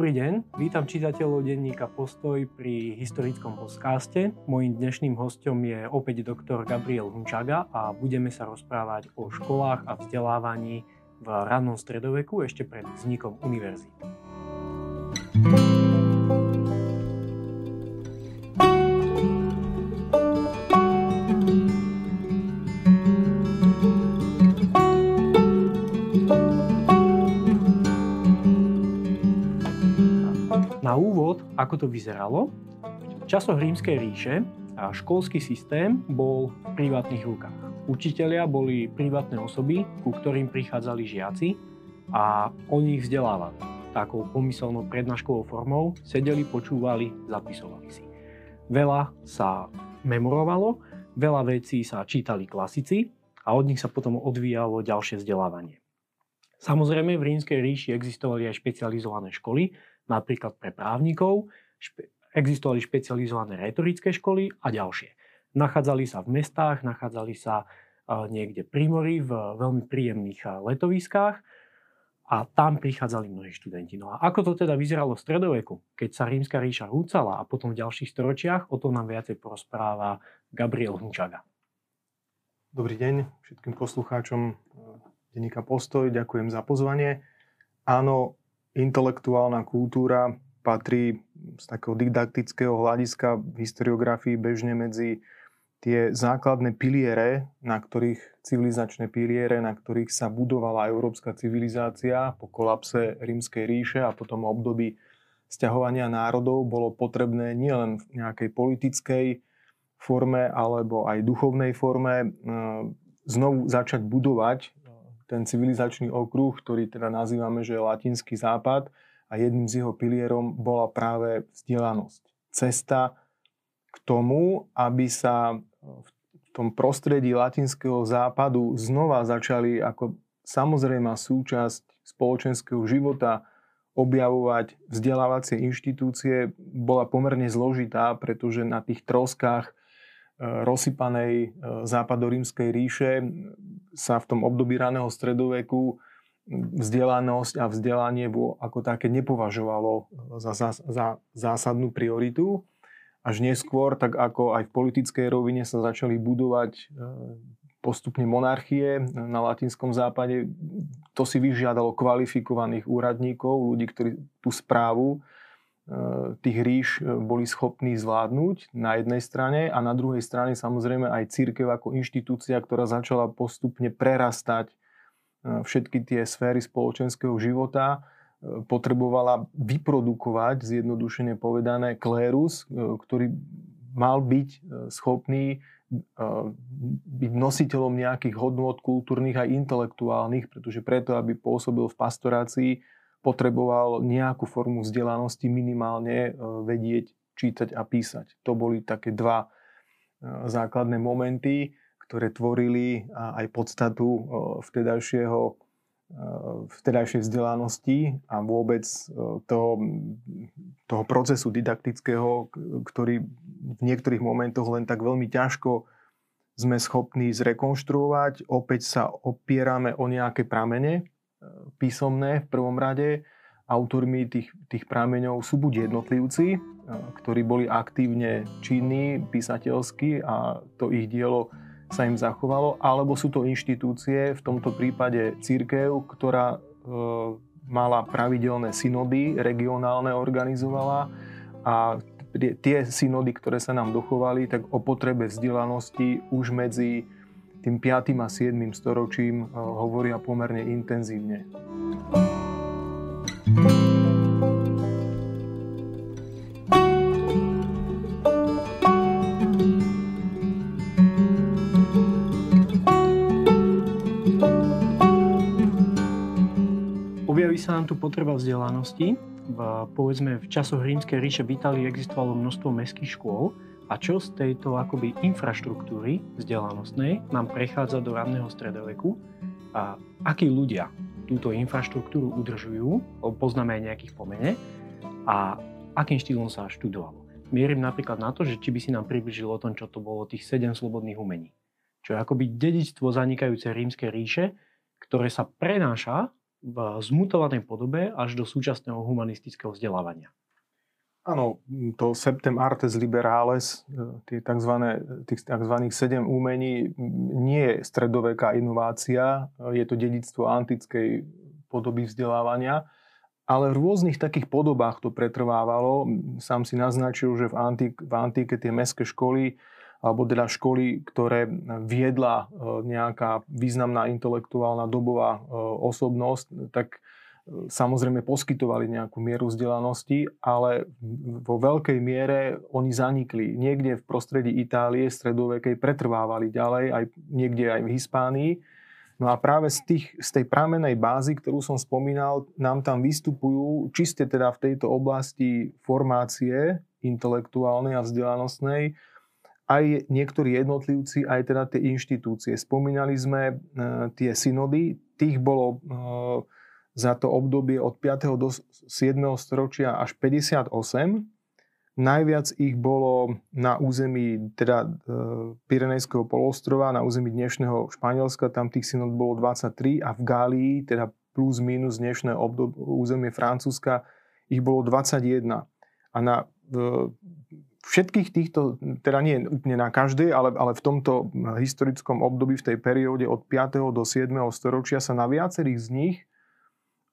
Dobrý deň, vítam čitateľov denníka Postoj pri historickom podcaste. Mojím dnešným hostom je opäť doktor Gabriel Hunčaga a budeme sa rozprávať o školách a vzdelávaní v rannom stredoveku ešte pred vznikom univerzity. Úvod, ako to vyzeralo, v časoch rímskej ríše školský systém bol v privátnych rukách. Učitelia boli privátne osoby, ku ktorým prichádzali žiaci a oni ich vzdelávali. Takou pomyselnou prednáškovou formou sedeli, počúvali, zapisovali si. Veľa sa memorovalo, veľa vecí sa čítali klasici a od nich sa potom odvíjalo ďalšie vzdelávanie. Samozrejme, v rímskej ríši existovali aj špecializované školy, napríklad pre právnikov, špe- existovali špecializované retorické školy a ďalšie. Nachádzali sa v mestách, nachádzali sa niekde pri mori, v veľmi príjemných letoviskách a tam prichádzali mnohí študenti. No a ako to teda vyzeralo v stredoveku, keď sa rímska ríša húcala a potom v ďalších storočiach, o tom nám viacej porozpráva Gabriel Hunčaga. Dobrý deň všetkým poslucháčom e, denníka Postoj, ďakujem za pozvanie. Áno, intelektuálna kultúra patrí z takého didaktického hľadiska v historiografii bežne medzi tie základné piliere, na ktorých civilizačné piliere, na ktorých sa budovala európska civilizácia po kolapse rímskej ríše a potom období sťahovania národov, bolo potrebné nielen v nejakej politickej forme alebo aj duchovnej forme e, znovu začať budovať ten civilizačný okruh, ktorý teda nazývame, že je latinský západ a jedným z jeho pilierom bola práve vzdelanosť. Cesta k tomu, aby sa v tom prostredí latinského západu znova začali ako samozrejmá súčasť spoločenského života objavovať vzdelávacie inštitúcie bola pomerne zložitá, pretože na tých troskách rozsypanej e, západorímskej ríše sa v tom období raného stredoveku vzdelanosť a vzdelanie ako také nepovažovalo za, za, za zásadnú prioritu. Až neskôr, tak ako aj v politickej rovine sa začali budovať e, postupne monarchie na latinskom západe, to si vyžiadalo kvalifikovaných úradníkov, ľudí, ktorí tú správu tých ríš eh, boli schopní zvládnuť na jednej strane a na druhej strane samozrejme aj církev ako inštitúcia, ktorá začala postupne prerastať eh, všetky tie sféry spoločenského života, potrebovala vyprodukovať, zjednodušene povedané, klérus, ktorý mal byť schopný byť nositeľom nejakých hodnot kultúrnych a intelektuálnych, pretože preto, aby pôsobil v pastorácii, potreboval nejakú formu vzdelanosti minimálne e, vedieť čítať a písať. To boli také dva e, základné momenty, ktoré tvorili aj podstatu e, vtedajšieho vtedajšej vzdelanosti a vôbec toho, toho procesu didaktického, ktorý v niektorých momentoch len tak veľmi ťažko sme schopní zrekonštruovať. Opäť sa opierame o nejaké pramene, písomné v prvom rade. Autormi tých, tých prámeňov sú buď jednotlivci, ktorí boli aktívne činní, písateľsky a to ich dielo sa im zachovalo, alebo sú to inštitúcie, v tomto prípade církev, ktorá e, mala pravidelné synody, regionálne organizovala a tie synody, ktoré sa nám dochovali, tak o potrebe vzdelanosti už medzi tým 5. a 7. storočím eh, hovoria pomerne intenzívne. Objaví sa nám tu potreba vzdelanosti. V, povedzme, v časoch rímskej ríše v Itálii existovalo množstvo mestských škôl, a čo z tejto akoby infraštruktúry vzdelanostnej nám prechádza do ranného stredoveku a akí ľudia túto infraštruktúru udržujú, poznáme aj nejakých pomene, a akým štýlom sa študovalo. Mierim napríklad na to, že či by si nám približil o tom, čo to bolo tých 7 slobodných umení. Čo je akoby dedičstvo zanikajúce rímskej ríše, ktoré sa prenáša v zmutovanej podobe až do súčasného humanistického vzdelávania. Áno, to Septem Artes Liberales, e, tých tzv. sedem umení, nie je stredoveká inovácia, je to dedictvo antickej podoby vzdelávania, ale v rôznych takých podobách to pretrvávalo. Sám si naznačil, že v, antik, v antike tie mestské školy, alebo teda školy, ktoré viedla e, nejaká významná intelektuálna dobová e, osobnosť, tak samozrejme poskytovali nejakú mieru vzdelanosti, ale vo veľkej miere oni zanikli. Niekde v prostredí Itálie stredovekej pretrvávali ďalej, aj niekde aj v Hispánii. No a práve z, tých, z tej pramenej bázy, ktorú som spomínal, nám tam vystupujú čiste teda v tejto oblasti formácie intelektuálnej a vzdelanostnej aj niektorí jednotlivci, aj teda tie inštitúcie. Spomínali sme e, tie synody, tých bolo e, za to obdobie od 5. do 7. storočia až 58. Najviac ich bolo na území teda e, Pirenejského polostrova, na území dnešného Španielska, tam tých synod bolo 23 a v Gálii, teda plus minus dnešné obdobie, územie Francúzska, ich bolo 21. A na všetkých týchto, teda nie úplne na každej, ale, ale v tomto historickom období, v tej perióde od 5. do 7. storočia sa na viacerých z nich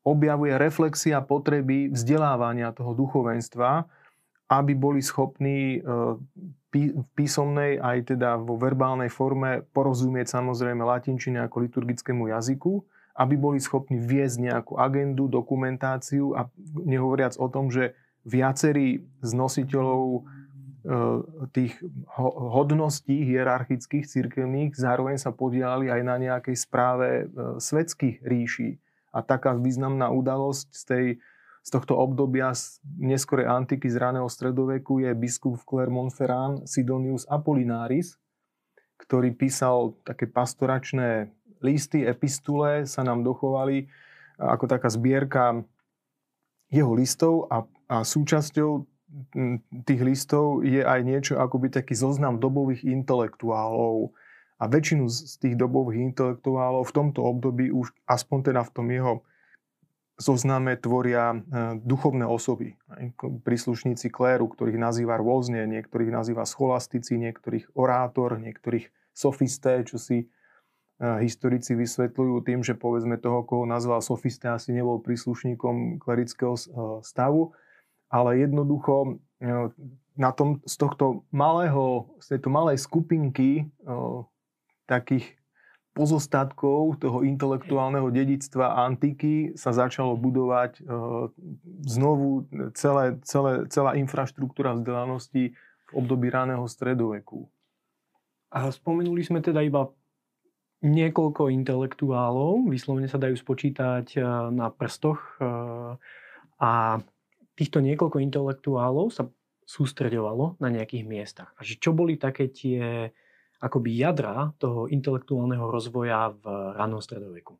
objavuje reflexia potreby vzdelávania toho duchovenstva, aby boli schopní e, v písomnej aj teda vo verbálnej forme porozumieť samozrejme latinčine ako liturgickému jazyku, aby boli schopní viesť nejakú agendu, dokumentáciu a nehovoriac o tom, že viacerí z nositeľov e, tých hodností hierarchických, cirkevných zároveň sa podielali aj na nejakej správe e, svetských ríší. A taká významná udalosť z, tej, z tohto obdobia z neskorej antiky z raného stredoveku je biskup v Clermont-Ferrand Sidonius Apollinaris, ktorý písal také pastoračné listy, epistule, sa nám dochovali ako taká zbierka jeho listov a, a súčasťou tých listov je aj niečo akoby taký zoznam dobových intelektuálov, a väčšinu z tých dobových intelektuálov v tomto období už aspoň teda v tom jeho zozname tvoria e, duchovné osoby. Príslušníci kléru, ktorých nazýva rôzne, niektorých nazýva scholastici, niektorých orátor, niektorých sofisté, čo si e, historici vysvetľujú tým, že povedzme toho, koho nazval sofisté, asi nebol príslušníkom klerického e, stavu, ale jednoducho na tom, z tohto malého, z tejto malej skupinky takých pozostatkov toho intelektuálneho dedictva antiky sa začalo budovať e, znovu celé, celé, celá infraštruktúra vzdelanosti v období raného stredoveku. A spomenuli sme teda iba niekoľko intelektuálov, vyslovene sa dajú spočítať e, na prstoch e, a týchto niekoľko intelektuálov sa sústredovalo na nejakých miestach. A čo boli také tie akoby jadra toho intelektuálneho rozvoja v ranom stredoveku.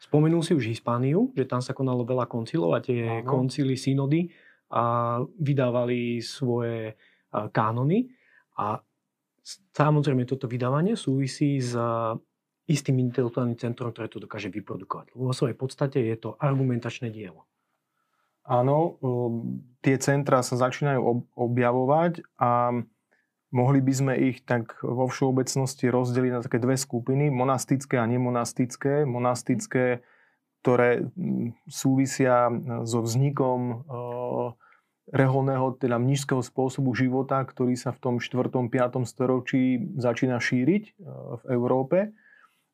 Spomenul si už Hispániu, že tam sa konalo veľa koncilov a tie Áno. koncily, synody a vydávali svoje kánony a samozrejme toto vydávanie súvisí s istým intelektuálnym centrom, ktoré to dokáže vyprodukovať. Vo svojej podstate je to argumentačné dielo. Áno, tie centra sa začínajú objavovať a Mohli by sme ich tak vo všeobecnosti rozdeliť na také dve skupiny, monastické a nemonastické. Monastické, ktoré mm, súvisia e, so vznikom e, reholného, teda mnižského spôsobu života, ktorý sa v tom 4. 5. storočí začína šíriť e, v Európe.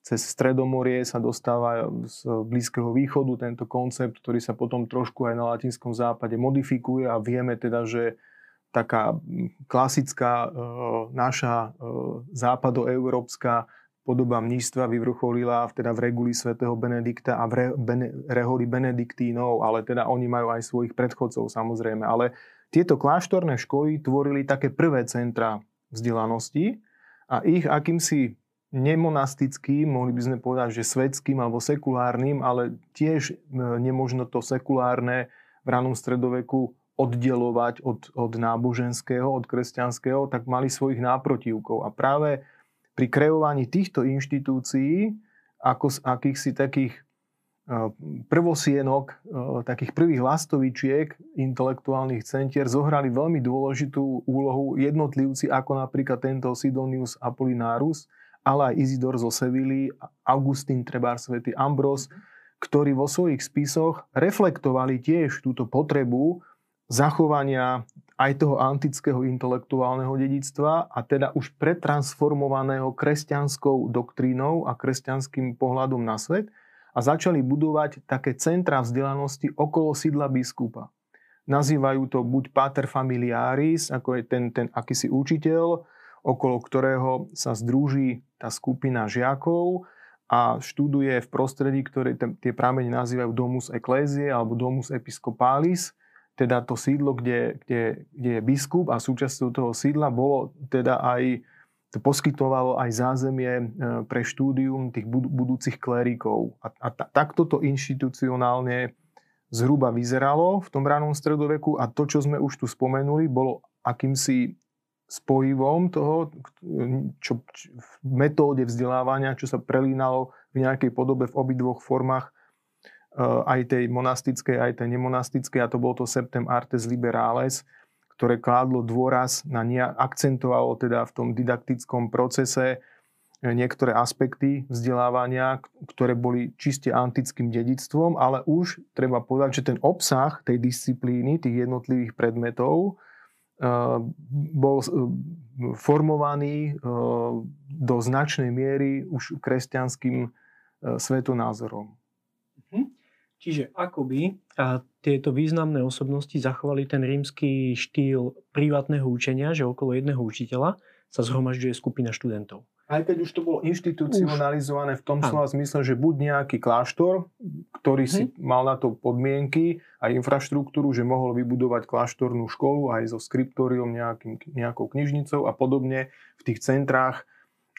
Cez Stredomorie sa dostáva z Blízkeho východu tento koncept, ktorý sa potom trošku aj na latinskom západe modifikuje a vieme teda, že taká klasická e, naša e, západoeurópska podoba mníštva vyvrcholila teda v reguli svätého Benedikta a v re, bene, reholi Benediktínov, ale teda oni majú aj svojich predchodcov samozrejme. Ale tieto kláštorné školy tvorili také prvé centra vzdelanosti a ich akýmsi nemonastickým, mohli by sme povedať, že svetským alebo sekulárnym, ale tiež e, nemožno to sekulárne v ranom stredoveku oddelovať od, od náboženského, od kresťanského, tak mali svojich náprotivkov. A práve pri kreovaní týchto inštitúcií, ako z akýchsi takých prvosienok takých prvých lastovičiek intelektuálnych centier zohrali veľmi dôležitú úlohu jednotlivci ako napríklad tento Sidonius Apollinarus, ale aj Izidor zo Sevilly, Augustín Trebár, svätý Ambros, ktorí vo svojich spisoch reflektovali tiež túto potrebu zachovania aj toho antického intelektuálneho dedictva a teda už pretransformovaného kresťanskou doktrínou a kresťanským pohľadom na svet a začali budovať také centra vzdelanosti okolo sídla biskupa. Nazývajú to buď pater familiaris, ako je ten, ten akýsi učiteľ, okolo ktorého sa združí tá skupina žiakov a študuje v prostredí, ktoré tie pramene nazývajú Domus Ecclesiae alebo Domus Episcopalis, teda to sídlo, kde, kde, kde je biskup a súčasťou toho sídla bolo teda aj, to poskytovalo aj zázemie e, pre štúdium tých budúcich klerikov. A, a takto to inštitucionálne zhruba vyzeralo v tom ranom stredoveku a to, čo sme už tu spomenuli, bolo akýmsi spojivom toho, čo, čo, v metóde vzdelávania, čo sa prelínalo v nejakej podobe v obidvoch formách aj tej monastickej, aj tej nemonastickej, a to bolo to Septem Artes Liberales, ktoré kládlo dôraz na, akcentovalo teda v tom didaktickom procese eh, niektoré aspekty vzdelávania, ktoré boli čiste antickým dedictvom, ale už treba povedať, že ten obsah tej disciplíny, tých jednotlivých predmetov, eh, bol formovaný do značnej miery už kresťanským svetonázorom. Čiže akoby a tieto významné osobnosti zachovali ten rímsky štýl privátneho učenia, že okolo jedného učiteľa sa zhromažďuje skupina študentov. Aj keď už to bolo inštitucionalizované v tom slova zmysle, že buď nejaký kláštor, ktorý si hmm. mal na to podmienky a infraštruktúru, že mohol vybudovať kláštornú školu aj so skriptóriom, nejakým, nejakou knižnicou a podobne v tých centrách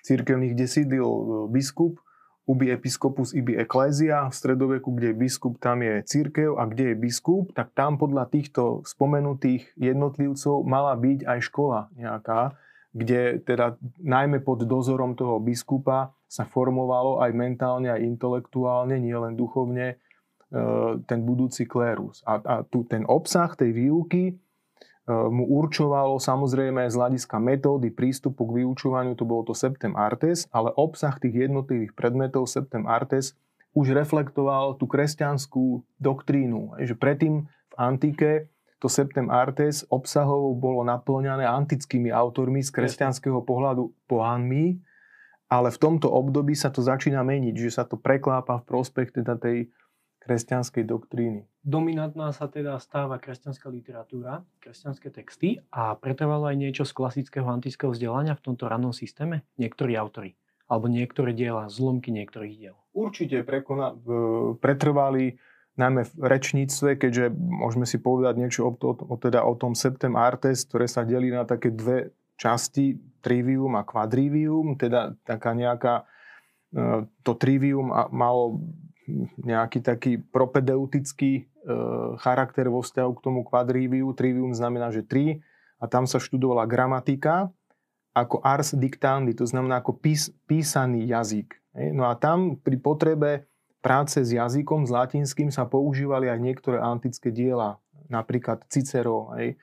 církevných, kde sídlil e, biskup, ubi episkopus ibi ecclesia, v stredoveku, kde je biskup, tam je církev a kde je biskup, tak tam podľa týchto spomenutých jednotlivcov mala byť aj škola nejaká, kde teda najmä pod dozorom toho biskupa sa formovalo aj mentálne, aj intelektuálne, nie len duchovne, e, ten budúci klérus. A, a tu ten obsah tej výuky mu určovalo samozrejme z hľadiska metódy prístupu k vyučovaniu, to bolo to Septem Artes, ale obsah tých jednotlivých predmetov Septem Artes už reflektoval tú kresťanskú doktrínu. Že predtým v antike to Septem Artes obsahovo bolo naplňané antickými autormi z kresťanského pohľadu pohánmi, ale v tomto období sa to začína meniť, že sa to preklápa v prospech teda tej kresťanskej doktríny. Dominantná sa teda stáva kresťanská literatúra, kresťanské texty a pretrvalo aj niečo z klasického antického vzdelania v tomto rannom systéme? Niektorí autory alebo niektoré diela, zlomky niektorých diel. Určite prekona, pretrvali najmä v rečníctve, keďže môžeme si povedať niečo o, o, teda o tom Septem Artes, ktoré sa delí na také dve časti, trivium a quadrivium, teda taká nejaká e, to trivium malo nejaký taký propedeutický e, charakter vo vzťahu k tomu kvadriviu. Trivium znamená, že tri. A tam sa študovala gramatika ako ars dictandi, to znamená ako pís, písaný jazyk. No a tam pri potrebe práce s jazykom, s latinským sa používali aj niektoré antické diela, napríklad Cicero. Hej.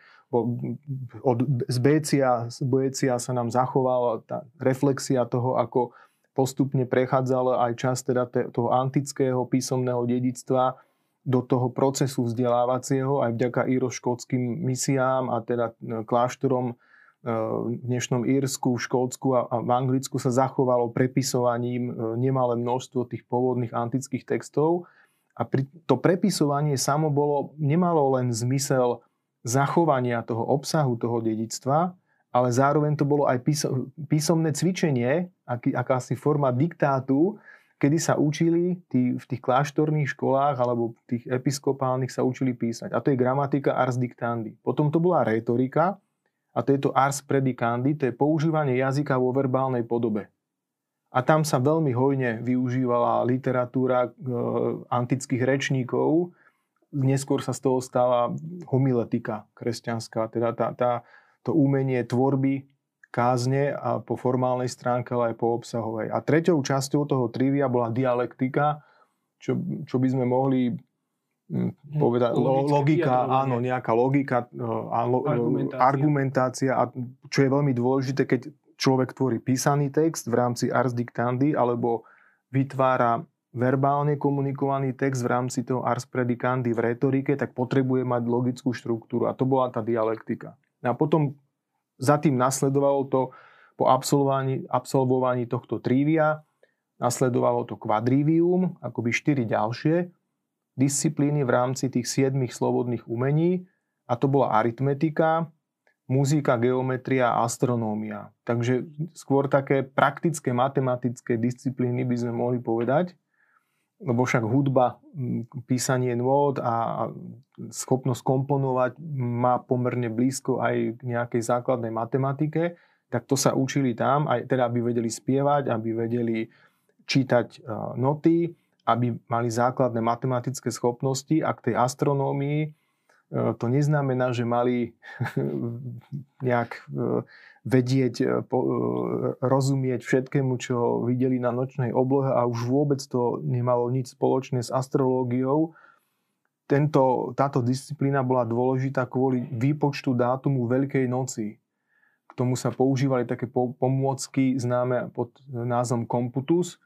Od, z Bécia, z Bécia sa nám zachovala tá reflexia toho, ako postupne prechádzal aj čas teda toho antického písomného dedictva do toho procesu vzdelávacieho aj vďaka íro-škótským misiám a teda e, kláštorom e, v dnešnom Írsku, v Škótsku a v Anglicku sa zachovalo prepisovaním e, nemalé množstvo tých pôvodných antických textov. A to prepisovanie samo bolo, nemalo len zmysel zachovania toho obsahu toho dedictva, ale zároveň to bolo aj písomné cvičenie, aký, akási forma diktátu, kedy sa učili tí, v tých kláštorných školách alebo v tých episkopálnych sa učili písať. A to je gramatika ars dictandi. Potom to bola retorika a to je to ars predicandi, to je používanie jazyka vo verbálnej podobe. A tam sa veľmi hojne využívala literatúra e, antických rečníkov. Neskôr sa z toho stala homiletika kresťanská, teda tá, tá to umenie tvorby kázne a po formálnej stránke, ale aj po obsahovej. A treťou časťou toho trivia bola dialektika, čo, čo by sme mohli hm, povedať, logika, áno, nejaká logika, áno, argumentácia. argumentácia, a čo je veľmi dôležité, keď človek tvorí písaný text v rámci ars dictandi alebo vytvára verbálne komunikovaný text v rámci toho ars predicandi v retorike, tak potrebuje mať logickú štruktúru a to bola tá dialektika. A potom za tým nasledovalo to po absolvovaní, absolvovaní tohto trívia, nasledovalo to kvadrivium, akoby štyri ďalšie disciplíny v rámci tých siedmých slobodných umení a to bola aritmetika, muzika, geometria a astronómia. Takže skôr také praktické matematické disciplíny by sme mohli povedať, lebo však hudba, písanie nôd a schopnosť komponovať má pomerne blízko aj k nejakej základnej matematike, tak to sa učili tam, aj teda aby vedeli spievať, aby vedeli čítať e, noty, aby mali základné matematické schopnosti a k tej astronómii to neznamená, že mali nejak e, vedieť, e, rozumieť všetkému, čo videli na nočnej oblohe a už vôbec to nemalo nič spoločné s astrológiou. Tento, táto disciplína bola dôležitá kvôli výpočtu dátumu Veľkej noci. K tomu sa používali také pomôcky známe pod názvom komputus,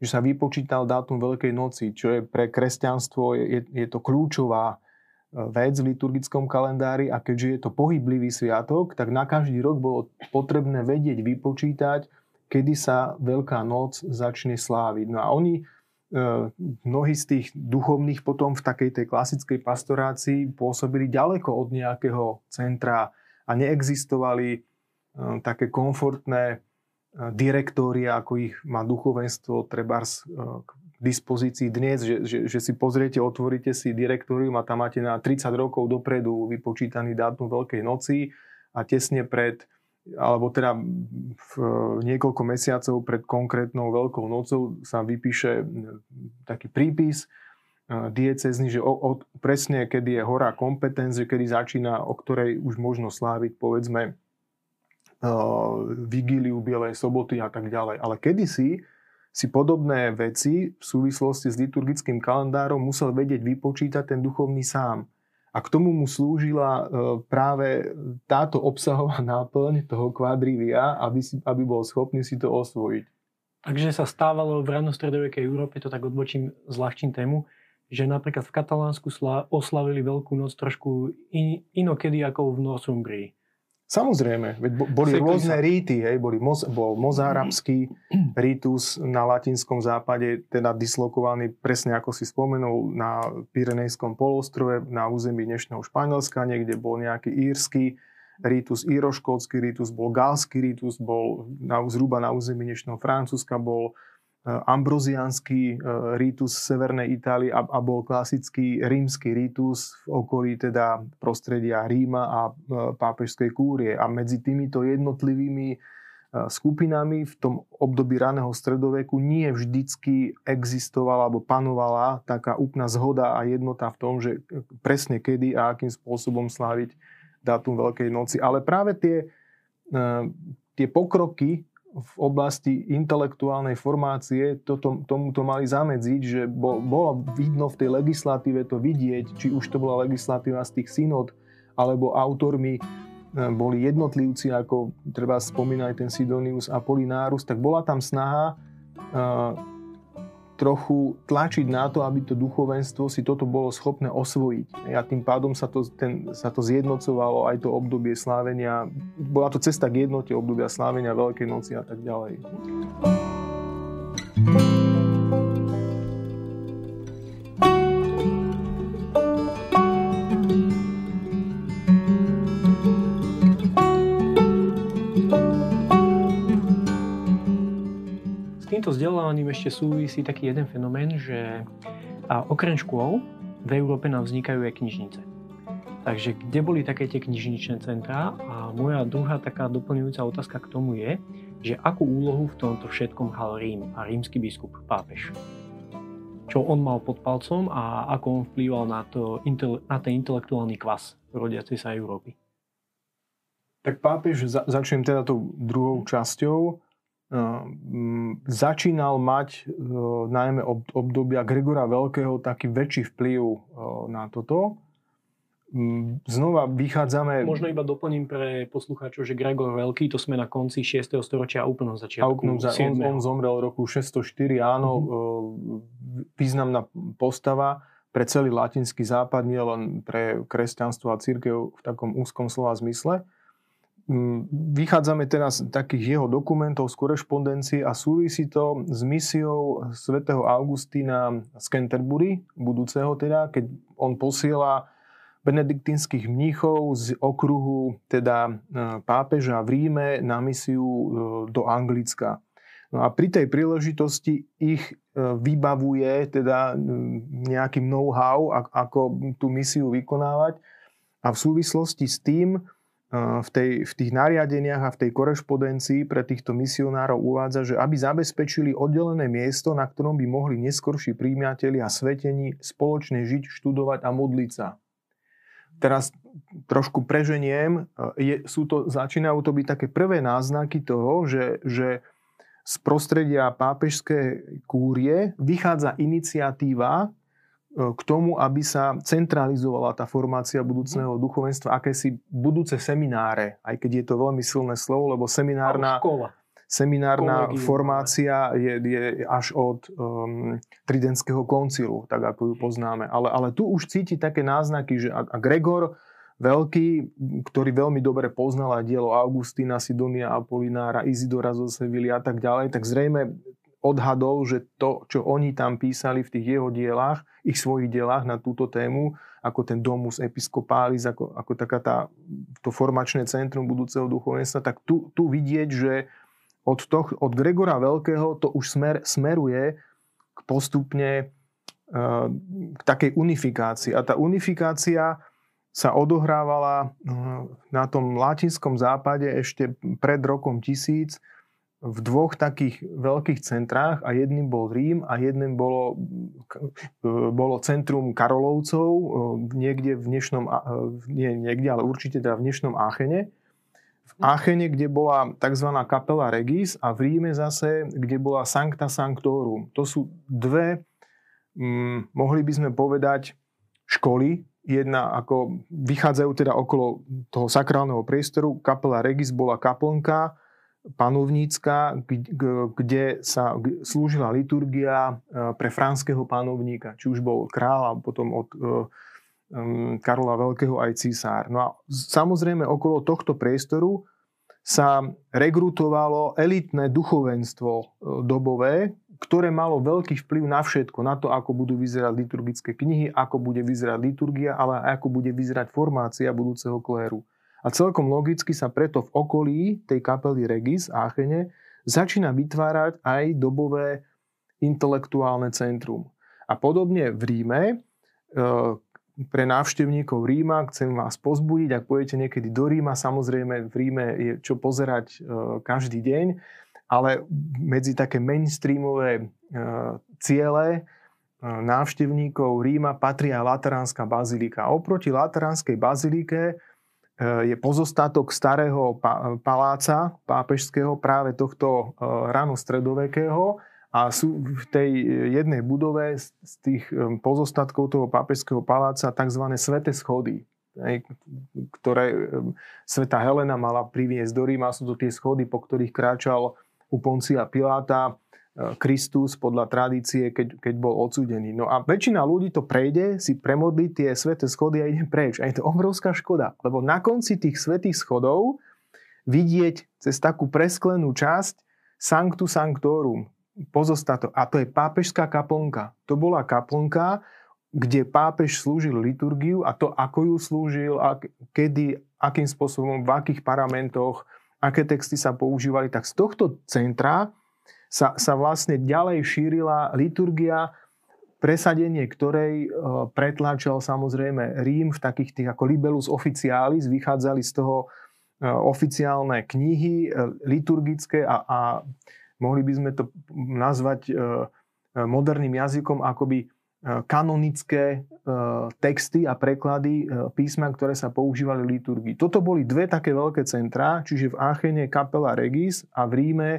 že sa vypočítal dátum Veľkej noci, čo je pre kresťanstvo je, je to kľúčová vec v liturgickom kalendári a keďže je to pohyblivý sviatok, tak na každý rok bolo potrebné vedieť, vypočítať, kedy sa Veľká noc začne sláviť. No a oni, e, mnohí z tých duchovných potom v takej tej klasickej pastorácii pôsobili ďaleko od nejakého centra a neexistovali e, také komfortné e, direktória, ako ich má duchovenstvo, trebárs dispozícii dnes, že, že, že si pozriete, otvoríte si direktórium a tam máte na 30 rokov dopredu vypočítaný dátum Veľkej noci a tesne pred alebo teda v niekoľko mesiacov pred konkrétnou Veľkou nocou sa vypíše taký prípis diecezny, že o, o, presne kedy je hora kompetencie, kedy začína, o ktorej už možno sláviť, povedzme, vigíliu Bielej soboty a tak ďalej. Ale kedysi si podobné veci v súvislosti s liturgickým kalendárom musel vedieť vypočítať ten duchovný sám. A k tomu mu slúžila e, práve táto obsahová náplň toho kvadrivia, aby, si, aby bol schopný si to osvojiť. Takže sa stávalo v ranostredovekej Európe, to tak odbočím, zľahčím tému, že napríklad v Katalánsku oslavili Veľkú noc trošku in, inokedy ako v Northumbrii. Samozrejme, veď boli Sekli rôzne sa. ríty, hej, boli moz, bol mozarabský rítus na latinskom západe, teda dislokovaný presne ako si spomenul na Pyrenejskom polostrove, na území dnešného Španielska, niekde bol nejaký írsky rítus, íroškótsky rítus, bol galský rítus, bol na, zhruba na území dnešného Francúzska, bol Eh, ambroziánsky eh, rítus Severnej Itálie a, bol klasický rímsky rítus v okolí teda prostredia Ríma a eh, pápežskej kúrie. A medzi týmito jednotlivými skupinami v tom období raného stredoveku nie vždycky existovala alebo panovala taká úplná zhoda a jednota v tom, že presne kedy a akým spôsobom sláviť dátum Veľkej noci. Ale práve tie, tie pokroky v oblasti intelektuálnej formácie toto, tomuto mali zamedziť, že bo, bolo vidno v tej legislatíve to vidieť, či už to bola legislatíva z tých synod, alebo autormi e, boli jednotlivci, ako treba spomínať ten Sidonius Apollinarus, tak bola tam snaha uh, trochu tlačiť na to, aby to duchovenstvo si toto bolo schopné osvojiť. A tým pádom sa to, ten, sa to zjednocovalo aj to obdobie slávenia. Bola to cesta k jednote obdobia slávenia Veľkej noci a tak ďalej. Týmto vzdelávaním ešte súvisí taký jeden fenomén, že a okrem škôl v Európe nám vznikajú aj knižnice. Takže kde boli také tie knižničné centrá? A moja druhá taká doplňujúca otázka k tomu je, že akú úlohu v tomto všetkom hral Rím a rímsky biskup, pápež. Čo on mal pod palcom a ako on vplýval na, to, na ten intelektuálny kvas rodiacej sa Európy. Tak pápež, za, začnem teda tou druhou časťou, začínal mať najmä obdobia Gregora Veľkého taký väčší vplyv na toto. Znova vychádzame... Možno iba doplním pre poslucháčov, že Gregor Veľký, to sme na konci 6. storočia a úplnom začiatku a úplnom, on, on zomrel v roku 604, áno, mm-hmm. významná postava pre celý latinský západ, nie len pre kresťanstvo a církev v takom úzkom slova zmysle. Mm, vychádzame teraz z takých jeho dokumentov z korešpondencií a súvisí to s misiou svätého Augustína z Canterbury, budúceho teda, keď on posiela benediktínskych mníchov z okruhu teda e, pápeža v Ríme na misiu e, do Anglicka. No a pri tej príležitosti ich e, vybavuje teda nejakým know-how, ako tú misiu vykonávať. A v súvislosti s tým v, tej, v tých nariadeniach a v tej korešpondencii pre týchto misionárov uvádza, že aby zabezpečili oddelené miesto, na ktorom by mohli neskorší príjmateľi a svetení spoločne žiť, študovať a modliť sa. Teraz trošku preženiem, je, sú to, začínajú to byť také prvé náznaky toho, že, že z prostredia pápežskej kúrie vychádza iniciatíva k tomu, aby sa centralizovala tá formácia budúcného duchovenstva, akési budúce semináre, aj keď je to veľmi silné slovo, lebo seminárna, seminárna formácia je, je až od um, Tridentského koncilu, tak ako ju poznáme. Ale, ale tu už cíti také náznaky, že a, a Gregor Veľký, ktorý veľmi dobre poznal aj dielo Augustína, Sidonia Apolinára, Izidora zo Sevily a tak ďalej, tak zrejme odhadol, že to, čo oni tam písali v tých jeho dielách, ich svojich dielách na túto tému, ako ten Domus Episcopalis, ako, ako taká tá, to formačné centrum budúceho duchovenstva, tak tu, tu vidieť, že od, to, od Gregora Veľkého to už smer, smeruje k postupne uh, k takej unifikácii. A tá unifikácia sa odohrávala uh, na tom latinskom západe ešte pred rokom 1000 v dvoch takých veľkých centrách a jedným bol Rím a jedným bolo, bolo centrum Karolovcov niekde v dnešnom, nie niekde, ale určite teda v dnešnom Áchene. V Áchene, kde bola tzv. kapela Regis a v Ríme zase, kde bola Sancta Sanctorum. To sú dve, hm, mohli by sme povedať, školy. Jedna ako vychádzajú teda okolo toho sakrálneho priestoru. Kapela Regis bola kaplnka, panovnícka, kde sa slúžila liturgia e, pre franského panovníka, či už bol král a potom od e, Karola Veľkého aj císár. No a samozrejme okolo tohto priestoru sa rekrutovalo elitné duchovenstvo e, dobové, ktoré malo veľký vplyv na všetko, na to, ako budú vyzerať liturgické knihy, ako bude vyzerať liturgia, ale aj ako bude vyzerať formácia budúceho kléru. A celkom logicky sa preto v okolí tej kapely Regis Áchene začína vytvárať aj dobové intelektuálne centrum. A podobne v Ríme, e, pre návštevníkov Ríma chcem vás pozbudiť, ak pôjdete niekedy do Ríma, samozrejme v Ríme je čo pozerať e, každý deň, ale medzi také mainstreamové e, ciele návštevníkov Ríma patrí aj Lateránska bazilika. Oproti Lateránskej bazilike je pozostatok starého paláca pápežského, práve tohto eh, rano stredovekého a sú v tej jednej budove z tých eh, pozostatkov toho pápežského paláca tzv. sveté schody, ktoré sveta Helena mala priviesť do Ríma. Sú to tie schody, po ktorých kráčal u Poncia Piláta Kristus podľa tradície, keď, keď bol odsúdený. No a väčšina ľudí to prejde, si premodli tie sveté schody a ide preč. A je to obrovská škoda, lebo na konci tých svetých schodov vidieť cez takú presklenú časť Sanctu Sanctorum, pozostato. A to je pápežská kaplnka. To bola kaplnka, kde pápež slúžil liturgiu a to, ako ju slúžil, a kedy, akým spôsobom, v akých paramentoch, aké texty sa používali, tak z tohto centra sa, sa vlastne ďalej šírila liturgia, presadenie ktorej e, pretláčal samozrejme Rím v takých tých ako libelus officialis, vychádzali z toho e, oficiálne knihy e, liturgické a, a mohli by sme to nazvať moderným jazykom akoby kanonické texty a preklady písma, ktoré sa používali v liturgii. Toto boli dve také veľké centrá, čiže v Áchene kapela Regis a v Ríme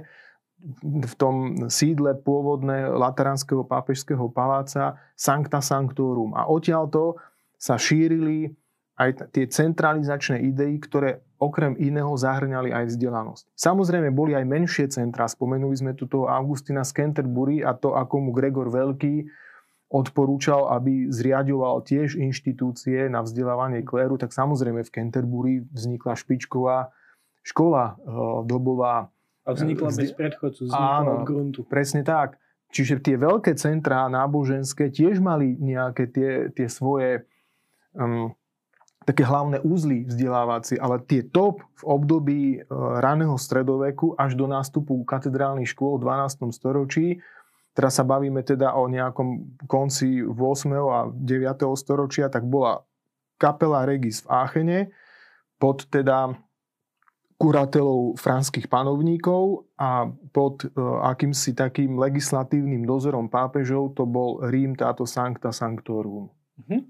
v tom sídle pôvodné Lateránskeho pápežského paláca Sancta Sanctorum. A odtiaľto sa šírili aj tie centralizačné idei, ktoré okrem iného zahrňali aj vzdelanosť. Samozrejme, boli aj menšie centra. Spomenuli sme tu toho Augustina z Canterbury a to, ako mu Gregor Veľký odporúčal, aby zriadoval tiež inštitúcie na vzdelávanie kléru, tak samozrejme v Canterbury vznikla špičková škola e, dobová. A vznikla e, bez predchodcu, vznikla Áno, od gruntu. presne tak. Čiže tie veľké centrá náboženské tiež mali nejaké tie, tie svoje um, také hlavné úzly vzdelávacie, ale tie top v období e, raného stredoveku až do nástupu katedrálnych škôl v 12. storočí, teraz sa bavíme teda o nejakom konci 8. a 9. storočia, tak bola kapela Regis v Áchene pod teda kuratelov franských panovníkov a pod uh, akýmsi takým legislatívnym dozorom pápežov to bol Rím, táto Sancta Sanctorum. Uh-huh.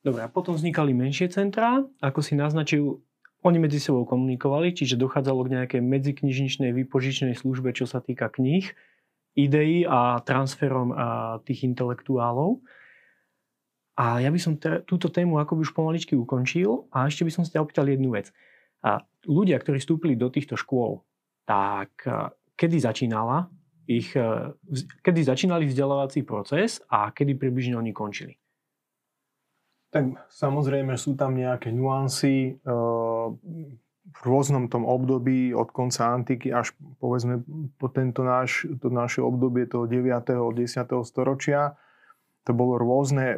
Dobre, a potom vznikali menšie centrá, ako si naznačil, oni medzi sebou komunikovali, čiže dochádzalo k nejakej medziknižničnej výpožičnej službe, čo sa týka kníh, ideí a transferom tých intelektuálov. A ja by som te, túto tému akoby už pomaličky ukončil a ešte by som sa opýtal jednu vec. A ľudia, ktorí vstúpili do týchto škôl, tak kedy začínala ich, kedy začínali vzdelávací proces a kedy približne oni končili? Tak samozrejme sú tam nejaké nuancy. V rôznom tom období od konca antiky až povedzme po tento náš, to naše obdobie toho 9. 10. storočia to bolo rôzne.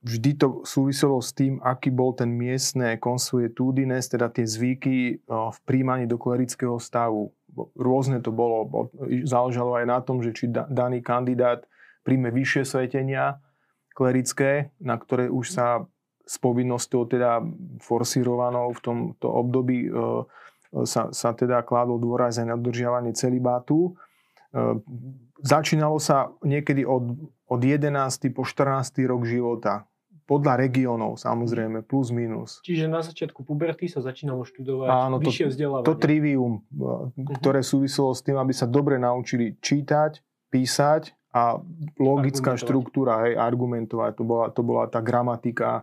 Vždy to súviselo s tým, aký bol ten miestne consuetudines, teda tie zvyky v príjmaní do klerického stavu. Rôzne to bolo. Záležalo aj na tom, že či daný kandidát príjme vyššie svetenia, klerické, na ktoré už sa s povinnosťou teda forsírovanou v tomto období e, sa, sa teda kládol dôraz aj na dodržiavanie celibátu. Začínalo sa niekedy od, od 11. po 14. rok života. Podľa regiónov samozrejme, plus minus. Čiže na začiatku puberty sa začínalo študovať Áno, vyššie vzdelávanie. To trivium, uh-huh. ktoré súviselo s tým, aby sa dobre naučili čítať, písať a logická štruktúra, hej, argumentovať. To bola, to bola tá gramatika,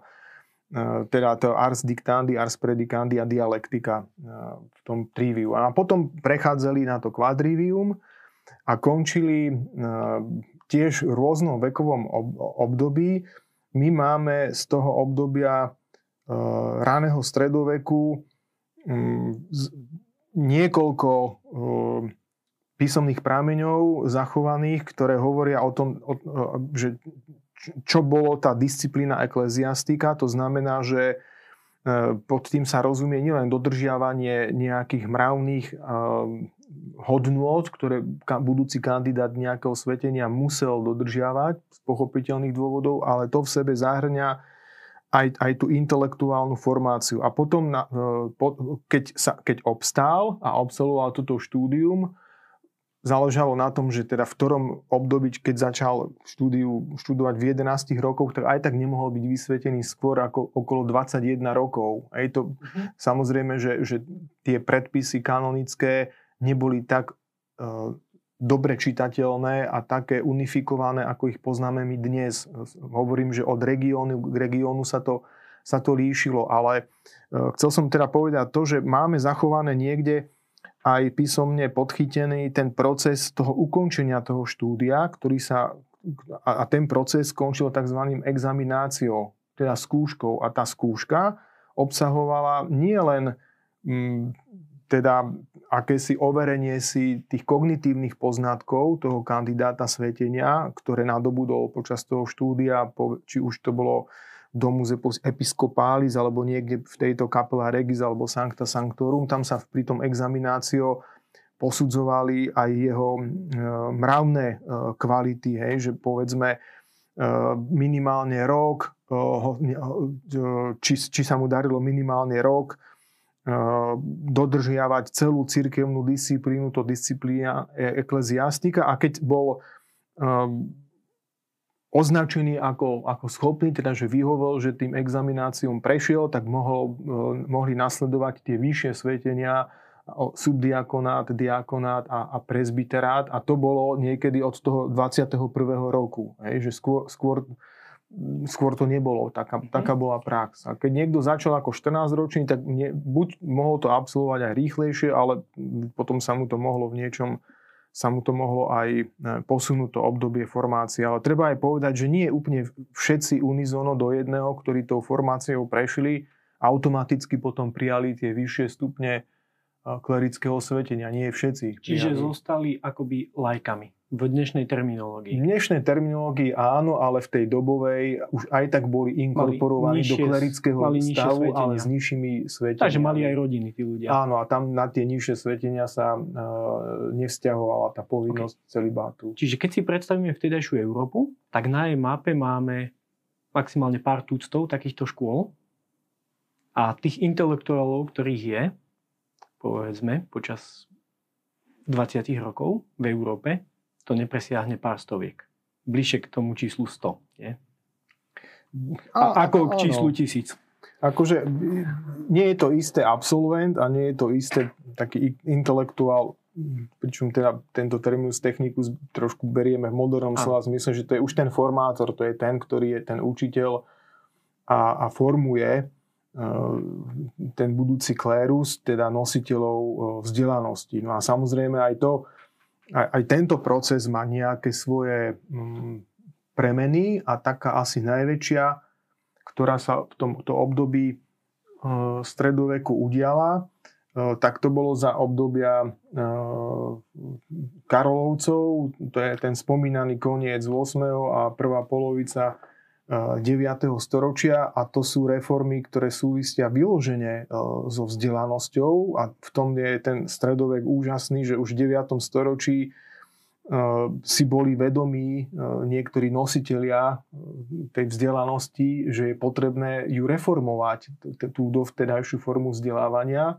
e, teda to ars dictandi, ars predicandi a dialektika e, v tom triviu. A potom prechádzali na to quadrivium a končili e, tiež v rôznom vekovom období. My máme z toho obdobia raného stredoveku niekoľko písomných prámeňov zachovaných, ktoré hovoria o tom, že čo bolo tá disciplína ekleziastika. To znamená, že e, pod tým sa rozumie nielen dodržiavanie nejakých mravných e, hodnôt, ktoré budúci kandidát nejakého svetenia musel dodržiavať z pochopiteľných dôvodov, ale to v sebe zahrňa aj, aj tú intelektuálnu formáciu. A potom, na, e, keď, sa, keď obstál a absolvoval toto štúdium, záležalo na tom, že teda v ktorom období, keď začal štúdiu, študovať v 11 rokoch, tak aj tak nemohol byť vysvetený skôr ako okolo 21 rokov. A je to mm-hmm. samozrejme, že, že tie predpisy kanonické neboli tak uh, dobre čitateľné a také unifikované, ako ich poznáme my dnes. Hovorím, že od regiónu k regiónu sa to, sa to líšilo, ale uh, chcel som teda povedať to, že máme zachované niekde aj písomne podchytený ten proces toho ukončenia toho štúdia, ktorý sa, a ten proces skončil tzv. examináciou, teda skúškou. A tá skúška obsahovala nielen mm, teda akési overenie si tých kognitívnych poznatkov toho kandidáta svetenia, ktoré nadobudol počas toho štúdia, či už to bolo domus episcopális alebo niekde v tejto kapela Regis alebo Sancta Sanctorum. Tam sa pri tom examinácio posudzovali aj jeho e, mravné e, kvality, hej, že povedzme e, minimálne rok, či, či sa mu darilo minimálne rok dodržiavať celú cirkevnú disciplínu, to disciplína ekleziastika a keď bol označený ako, ako schopný, teda že vyhovol, že tým examináciom prešiel, tak mohol, eh, mohli nasledovať tie vyššie svetenia subdiakonát, diakonát a, a prezbiterát a to bolo niekedy od toho 21. roku. Hej, že skôr, skôr, skôr to nebolo, taká, mm-hmm. taká bola prax. A keď niekto začal ako 14 ročný, tak nie, buď mohol to absolvovať aj rýchlejšie, ale potom sa mu to mohlo v niečom sa mu to mohlo aj e, posunúť to obdobie formácie. Ale treba aj povedať, že nie úplne všetci unizono do jedného, ktorí tou formáciou prešli, automaticky potom prijali tie vyššie stupne klerického svetenia. Nie všetci. Čiže prijali. zostali akoby lajkami v dnešnej terminológii. V dnešnej terminológii áno, ale v tej dobovej už aj tak boli inkorporovaní nižšie, do klerického stavu, ale s nižšími sveteniami. Takže mali aj rodiny tí ľudia. Áno, a tam na tie nižšie svetenia sa uh, nevzťahovala tá povinnosť okay. celibátu. Čiže keď si predstavíme vtedajšiu Európu, tak na jej mape máme maximálne pár tuctov takýchto škôl a tých intelektuálov, ktorých je, povedzme, počas 20 rokov v Európe, to nepresiahne pár stoviek. Bližšie k tomu číslu 100. Nie? A, ako k číslu tisíc. Akože nie je to isté absolvent a nie je to isté taký intelektuál, pričom teda tento terminus technicus trošku berieme v modernom slova zmysle, že to je už ten formátor, to je ten, ktorý je ten učiteľ a, a formuje ten budúci klérus, teda nositeľov vzdelanosti. No a samozrejme aj to, aj, aj tento proces má nejaké svoje mm, premeny a taká asi najväčšia, ktorá sa v tomto období stredoveku udiala, tak to bolo za obdobia Karolovcov, to je ten spomínaný koniec 8. a prvá polovica 9. storočia a to sú reformy, ktoré súvisia vyložene e, so vzdelanosťou a v tom je ten stredovek úžasný, že už v 9. storočí e, si boli vedomí niektorí nositelia tej vzdelanosti, že je potrebné ju reformovať, tú dovtedajšiu formu vzdelávania,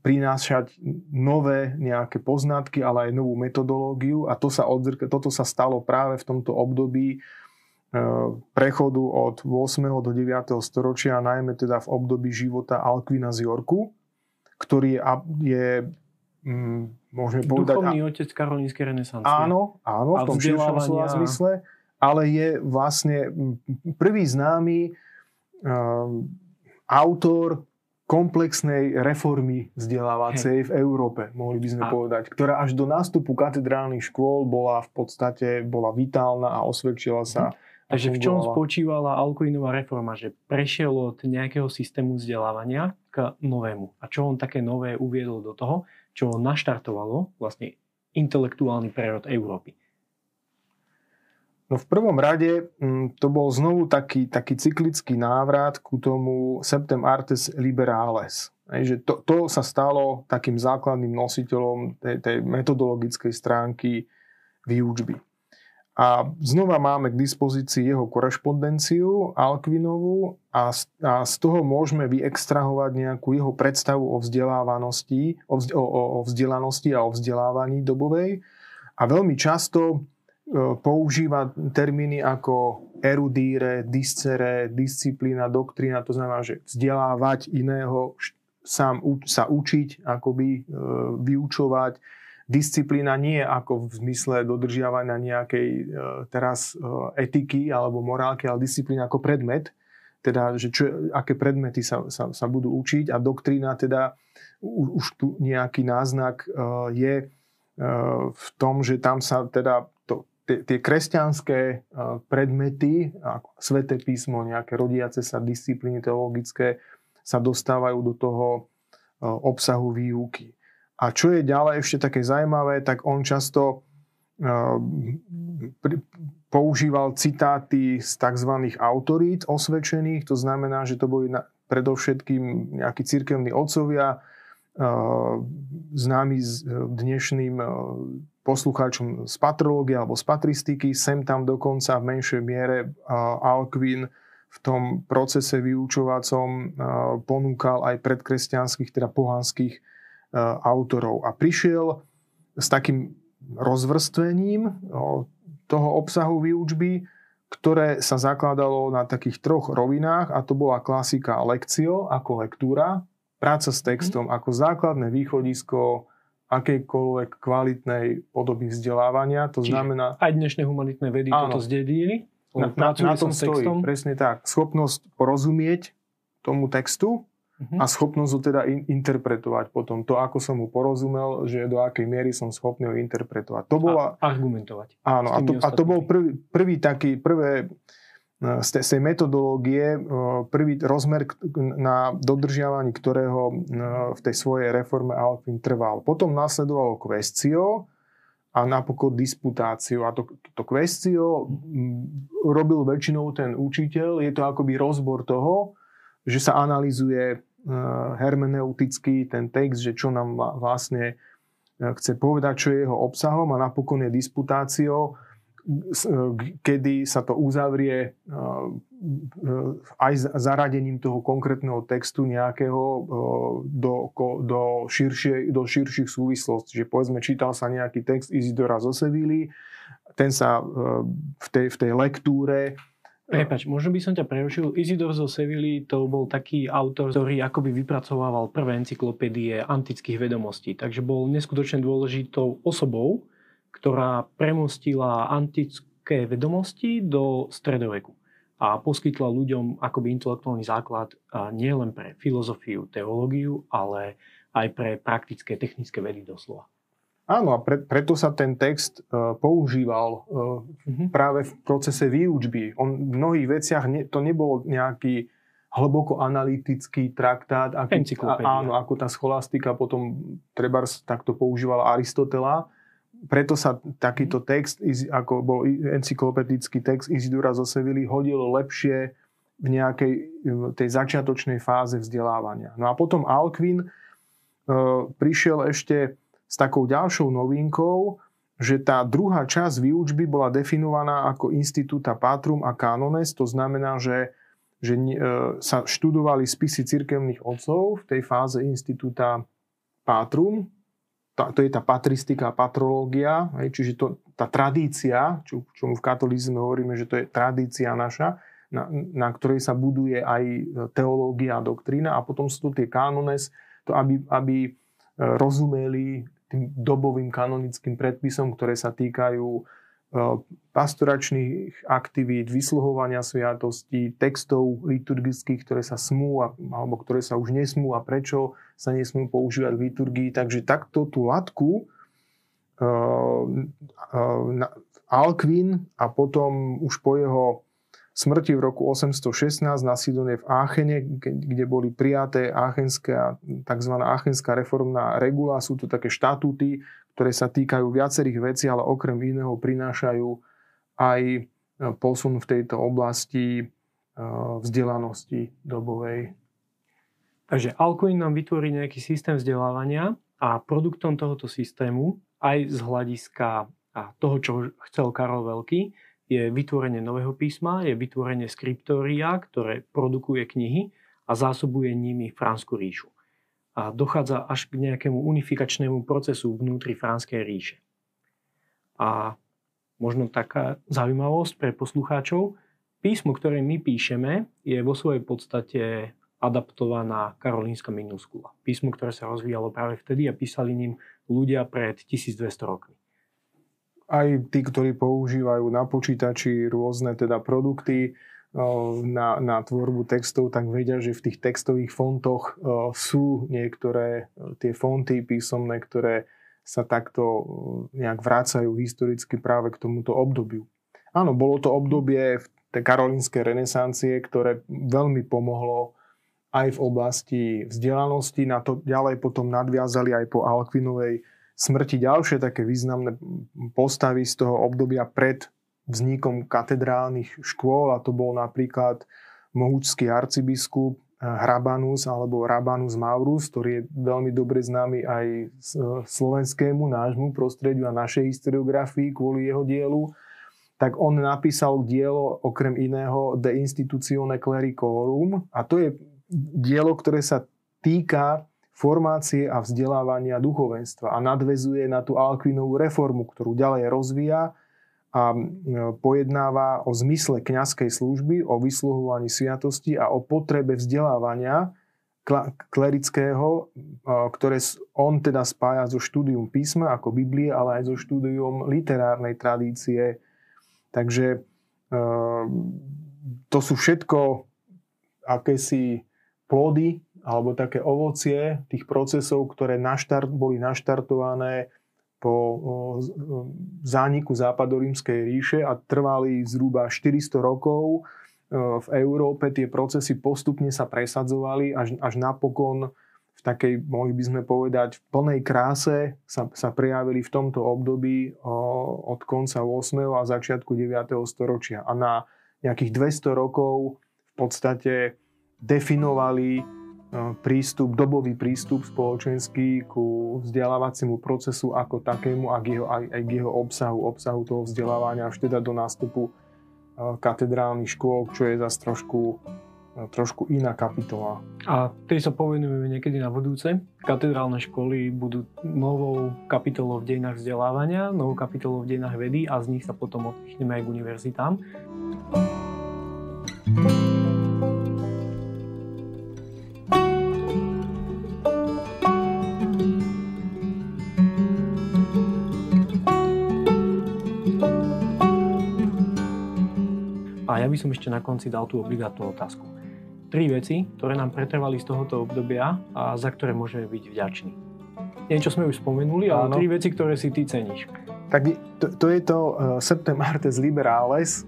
prinášať nové nejaké poznatky, ale aj novú metodológiu a to sa odzrka, toto sa stalo práve v tomto období prechodu od 8. do 9. storočia, najmä teda v období života Alkvina z Yorku, ktorý je, je mm, môžeme povedať... Duchovný otec karolínskej renesancie. Áno, áno, v tom širšom slova zmysle, ale je vlastne prvý známy um, autor komplexnej reformy vzdelávacej Hej. v Európe, mohli by sme a... povedať, ktorá až do nástupu katedrálnych škôl bola v podstate bola vitálna a osvedčila sa hm Takže v čom spočívala Alcoinová reforma? Že prešiel od nejakého systému vzdelávania k novému. A čo on také nové uviedol do toho, čo naštartovalo vlastne intelektuálny prerod Európy? No v prvom rade mm, to bol znovu taký, taký cyklický návrat ku tomu Septem Artes Liberales. že to, to sa stalo takým základným nositeľom tej, tej metodologickej stránky výučby. A znova máme k dispozícii jeho korešpondenciu Alkvinovú a z, a z toho môžeme vyextrahovať nejakú jeho predstavu o vzdelávanosti, o, vzde, o, o vzdelanosti a o vzdelávaní dobovej. A veľmi často e, používa termíny ako erudíre, discere, disciplína, doktrína, to znamená, že vzdelávať iného, sám sa učiť, akoby e, vyučovať, disciplína nie ako v zmysle dodržiavania nejakej e, teraz e, etiky alebo morálky, ale disciplína ako predmet, teda, že čo, aké predmety sa, sa, sa budú učiť a doktrína teda už tu nejaký náznak e, je v tom, že tam sa teda to, tie, tie kresťanské predmety, ako sveté písmo, nejaké rodiace sa disciplíny teologické, sa dostávajú do toho obsahu výuky. A čo je ďalej ešte také zaujímavé, tak on často uh, používal citáty z tzv. autorít osvedčených, to znamená, že to boli predovšetkým nejakí církevní otcovia, uh, známi s uh, dnešným poslucháčom z patrológie alebo z patristiky, sem tam dokonca v menšej miere Alquin v tom procese vyučovacom ponúkal aj predkresťanských, teda pohanských autorov. A prišiel s takým rozvrstvením toho obsahu výučby, ktoré sa zakladalo na takých troch rovinách a to bola klasika lekcio ako lektúra, práca s textom ako základné východisko akejkoľvek kvalitnej podoby vzdelávania. To Čiže znamená... Aj dnešné humanitné vedy áno, toto zdedili? Na, na, na tom stojí, textom? presne tak. Schopnosť porozumieť tomu textu uh-huh. a schopnosť ho teda in, interpretovať potom. To, ako som mu porozumel, že do akej miery som schopný ho interpretovať. To bola... A argumentovať. Áno, a to, a to bol prvý, prvý taký, prvé z tej, z tej metodológie prvý rozmer, na dodržiavaní ktorého v tej svojej reforme Alpin trval. Potom následovalo kvestio a napokon disputáciu. A to, to kvestio robil väčšinou ten učiteľ. Je to akoby rozbor toho, že sa analizuje hermeneuticky ten text, že čo nám vlastne chce povedať, čo je jeho obsahom a napokon je disputáciou, kedy sa to uzavrie aj zaradením toho konkrétneho textu nejakého do, do, širšie, do širších súvislostí. Že povedzme, čítal sa nejaký text Izidora zo Sevilly, ten sa v tej, v tej lektúre Prepač, možno by som ťa prerušil. Izidor zo Sevilly to bol taký autor, ktorý akoby vypracovával prvé encyklopédie antických vedomostí. Takže bol neskutočne dôležitou osobou, ktorá premostila antické vedomosti do stredoveku a poskytla ľuďom akoby intelektuálny základ nielen pre filozofiu, teológiu, ale aj pre praktické, technické vedy doslova. Áno, a pre, preto sa ten text uh, používal uh, uh-huh. práve v procese výučby. On v mnohých veciach ne, to nebol nejaký hlboko analytický traktát, ako, a, áno, ako tá scholastika potom treba takto používala Aristotela, preto sa takýto text, ako bol encyklopedický text Izidora zo Sevily, hodil lepšie v nejakej tej začiatočnej fáze vzdelávania. No a potom Alquin e, prišiel ešte s takou ďalšou novinkou, že tá druhá časť výučby bola definovaná ako Instituta Patrum a Canones, to znamená, že, že e, sa študovali spisy cirkevných otcov v tej fáze Instituta Patrum, to je tá patristika a patrológia, čiže to, tá tradícia, čo, čo mu v katolízme hovoríme, že to je tradícia naša, na, na ktorej sa buduje aj teológia a doktrína a potom sú tu tie kanones, to aby, aby e, rozumeli tým dobovým kanonickým predpisom, ktoré sa týkajú pastoračných aktivít, vysluhovania sviatostí, textov liturgických, ktoré sa smú alebo ktoré sa už nesmú a prečo sa nesmú používať v liturgii. Takže takto tú latku uh, uh, Alquin a potom už po jeho smrti v roku 816 na Sidone v Áchene, kde boli prijaté áchenská, tzv. áchenská reformná regula. Sú to také štatúty, ktoré sa týkajú viacerých vecí, ale okrem iného prinášajú aj e, posun v tejto oblasti e, vzdelanosti dobovej. Takže Alcuin nám vytvorí nejaký systém vzdelávania a produktom tohoto systému aj z hľadiska toho, čo chcel Karol Veľký, je vytvorenie nového písma, je vytvorenie skriptória, ktoré produkuje knihy a zásobuje nimi Fransku ríšu. A dochádza až k nejakému unifikačnému procesu vnútri Franskej ríše. A možno taká zaujímavosť pre poslucháčov, písmo, ktoré my píšeme, je vo svojej podstate adaptovaná karolínska minuskula. Písmo, ktoré sa rozvíjalo práve vtedy a písali ním ľudia pred 1200 rokmi aj tí, ktorí používajú na počítači rôzne teda produkty na, na tvorbu textov, tak vedia, že v tých textových fontoch sú niektoré tie fonty písomné, ktoré sa takto nejak vrácajú historicky práve k tomuto obdobiu. Áno, bolo to obdobie v tej karolínskej renesancie, ktoré veľmi pomohlo aj v oblasti vzdelanosti. Na to ďalej potom nadviazali aj po Alkvinovej smrti. Ďalšie také významné postavy z toho obdobia pred vznikom katedrálnych škôl a to bol napríklad mohúčský arcibiskup eh, Hrabanus alebo Rabanus Maurus, ktorý je veľmi dobre známy aj eh, slovenskému, nášmu prostrediu a našej historiografii kvôli jeho dielu, tak on napísal dielo okrem iného De Institutione Clericorum a to je dielo, ktoré sa týka formácie a vzdelávania duchovenstva a nadvezuje na tú Alkvinovú reformu, ktorú ďalej rozvíja a pojednáva o zmysle kňazskej služby, o vysluhovaní sviatosti a o potrebe vzdelávania klerického, ktoré on teda spája so štúdium písma ako Biblie, ale aj so štúdium literárnej tradície. Takže to sú všetko akési plody alebo také ovocie tých procesov, ktoré naštart, boli naštartované po zániku západorímskej ríše a trvali zhruba 400 rokov. V Európe tie procesy postupne sa presadzovali až, až napokon v takej, mohli by sme povedať, v plnej kráse sa, sa prejavili v tomto období od konca 8. a začiatku 9. storočia. A na nejakých 200 rokov v podstate definovali prístup, dobový prístup spoločenský ku vzdelávaciemu procesu ako takému a k jeho, aj, k jeho obsahu, obsahu toho vzdelávania až teda do nástupu katedrálnych škôl, čo je zase trošku, trošku iná kapitola. A tej sa povenujeme niekedy na budúce. Katedrálne školy budú novou kapitolou v dejinách vzdelávania, novou kapitolou v dejinách vedy a z nich sa potom odpichneme aj k univerzitám. A ja by som ešte na konci dal tú obligátnu otázku. Tri veci, ktoré nám pretrvali z tohoto obdobia a za ktoré môžeme byť vďační. Niečo sme už spomenuli, ale Áno. tri veci, ktoré si ty ceníš. Tak to, to je to uh, Septem Artes Liberales,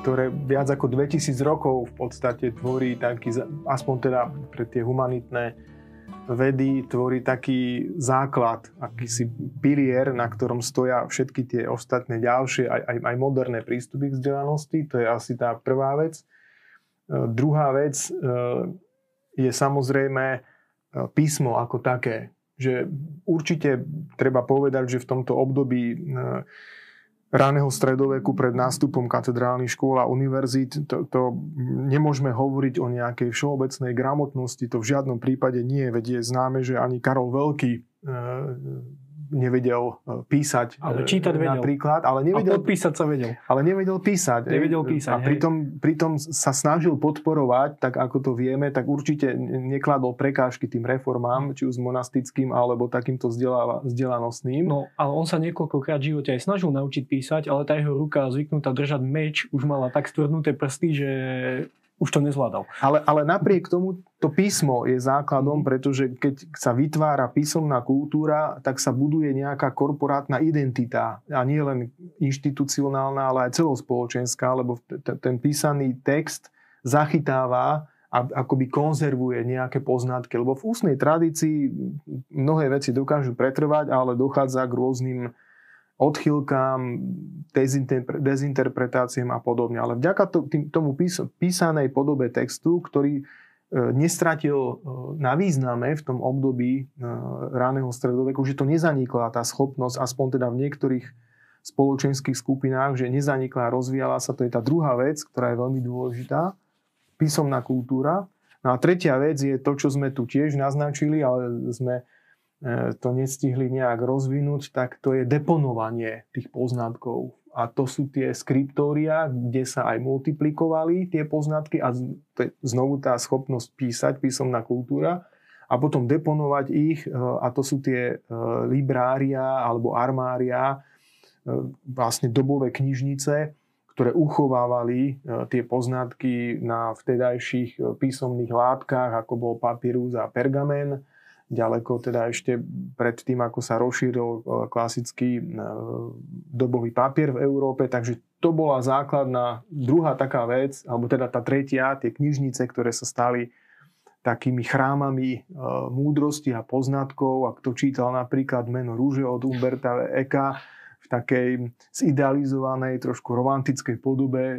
ktoré viac ako 2000 rokov v podstate tvorí taký, aspoň teda pre tie humanitné vedy, tvorí taký základ, akýsi pilier, na ktorom stoja všetky tie ostatné ďalšie, aj, aj, aj moderné prístupy k vzdelanosti. To je asi tá prvá vec. E, druhá vec e, je samozrejme e, písmo ako také. Že určite treba povedať, že v tomto období ráneho stredoveku pred nástupom katedrálnych škôl a univerzít, to, to nemôžeme hovoriť o nejakej všeobecnej gramotnosti, to v žiadnom prípade nie, veď je známe, že ani Karol Veľký e, nevedel e, písať. Ale čítať vedel. Napríklad, ale nevedel, a písať sa vedel. Ale nevedel písať. Nevedel písať, A pritom, pritom sa snažil podporovať, tak ako to vieme, tak určite nekladol prekážky tým reformám, či už monastickým, alebo takýmto vzdelanostným. No, ale on sa niekoľkokrát v živote aj snažil naučiť písať, ale tá jeho ruka zvyknutá držať meč už mala tak stvrdnuté prsty, že už to nezvládal. Ale, ale napriek tomu to písmo je základom, mm. pretože keď sa vytvára písomná kultúra, tak sa buduje nejaká korporátna identita. A nie len inštitucionálna, ale aj celospoločenská, lebo ten písaný text zachytáva a akoby konzervuje nejaké poznatky. Lebo v ústnej tradícii mnohé veci dokážu pretrvať, ale dochádza k rôznym odchýlkám, dezinterpretáciám a podobne. Ale vďaka tomu písanej podobe textu, ktorý e, nestratil e, na význame v tom období e, ráneho stredoveku, že to nezanikla tá schopnosť, aspoň teda v niektorých spoločenských skupinách, že nezanikla a rozvíjala sa, to je tá druhá vec, ktorá je veľmi dôležitá, písomná kultúra. No a tretia vec je to, čo sme tu tiež naznačili, ale sme to nestihli nejak rozvinúť, tak to je deponovanie tých poznatkov. A to sú tie skriptória, kde sa aj multiplikovali tie poznatky a znovu tá schopnosť písať, písomná kultúra a potom deponovať ich e, a to sú tie e, librária alebo armária, vlastne dobové knižnice, ktoré uchovávali tie poznatky na vtedajších písomných látkach, ako bol papírus a pergamen ďaleko teda ešte pred tým, ako sa rozšíril e, klasický e, dobový papier v Európe. Takže to bola základná druhá taká vec, alebo teda tá tretia, tie knižnice, ktoré sa stali takými chrámami e, múdrosti a poznatkov. A kto čítal napríklad meno rúže od Umberta Eka, v takej zidealizovanej, trošku romantickej podobe e,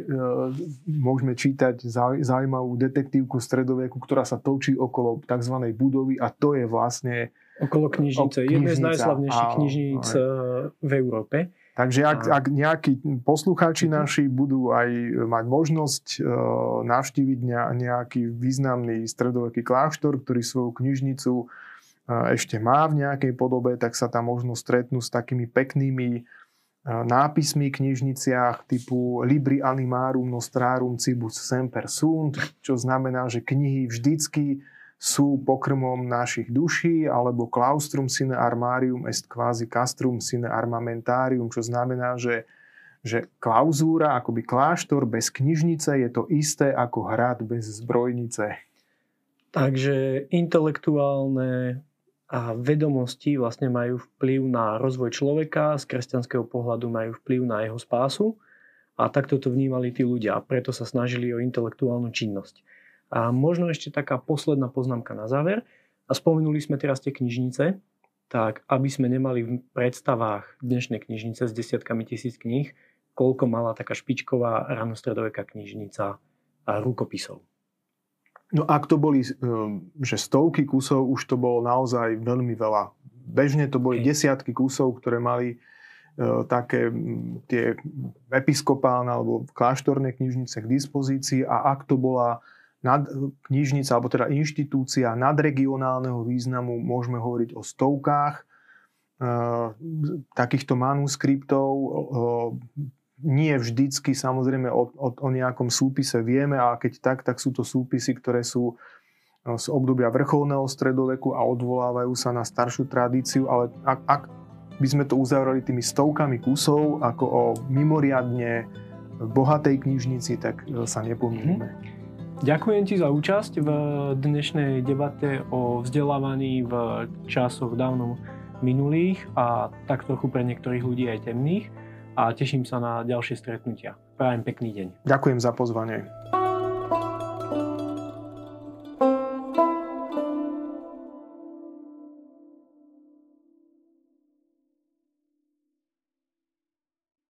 môžeme čítať zaujímavú detektívku stredoveku, ktorá sa točí okolo tzv. budovy a to je vlastne... Okolo knižnice. Jednej z najslavnejších knižníc e, v Európe. Takže ak, ak nejakí poslucháči mhm. naši budú aj mať možnosť e, navštíviť nejaký významný stredoveký kláštor, ktorý svoju knižnicu ešte má v nejakej podobe, tak sa tam možno stretnú s takými peknými nápismi v knižniciach typu Libri animarum nostrarum cibus semper sunt, čo znamená, že knihy vždycky sú pokrmom našich duší, alebo claustrum sine armarium est quasi castrum sine armamentarium, čo znamená, že, že klauzúra, akoby kláštor bez knižnice je to isté ako hrad bez zbrojnice. Takže intelektuálne a vedomosti vlastne majú vplyv na rozvoj človeka, z kresťanského pohľadu majú vplyv na jeho spásu a takto to vnímali tí ľudia a preto sa snažili o intelektuálnu činnosť. A možno ešte taká posledná poznámka na záver. A spomenuli sme teraz tie knižnice, tak aby sme nemali v predstavách dnešnej knižnice s desiatkami tisíc kníh, koľko mala taká špičková ranostredoveká knižnica a rukopisov. No ak to boli ehm, že stovky kusov, už to bolo naozaj veľmi veľa. Bežne to boli desiatky kusov, ktoré mali e, také tie episkopálne alebo kláštorné knižnice k dispozícii a ak to bola nad, knižnica alebo teda inštitúcia nadregionálneho významu, môžeme hovoriť o stovkách e, takýchto manuskriptov, nie vždycky samozrejme o, o, o nejakom súpise vieme a keď tak, tak sú to súpisy, ktoré sú no, z obdobia vrcholného stredoveku a odvolávajú sa na staršiu tradíciu, ale ak, ak by sme to uzavreli tými stovkami kusov ako o mimoriadne bohatej knižnici, tak e, sa nepomínime. Mm-hmm. Ďakujem ti za účasť v dnešnej debate o vzdelávaní v časoch dávno minulých a tak trochu pre niektorých ľudí aj temných a teším sa na ďalšie stretnutia. Prajem pekný deň. Ďakujem za pozvanie.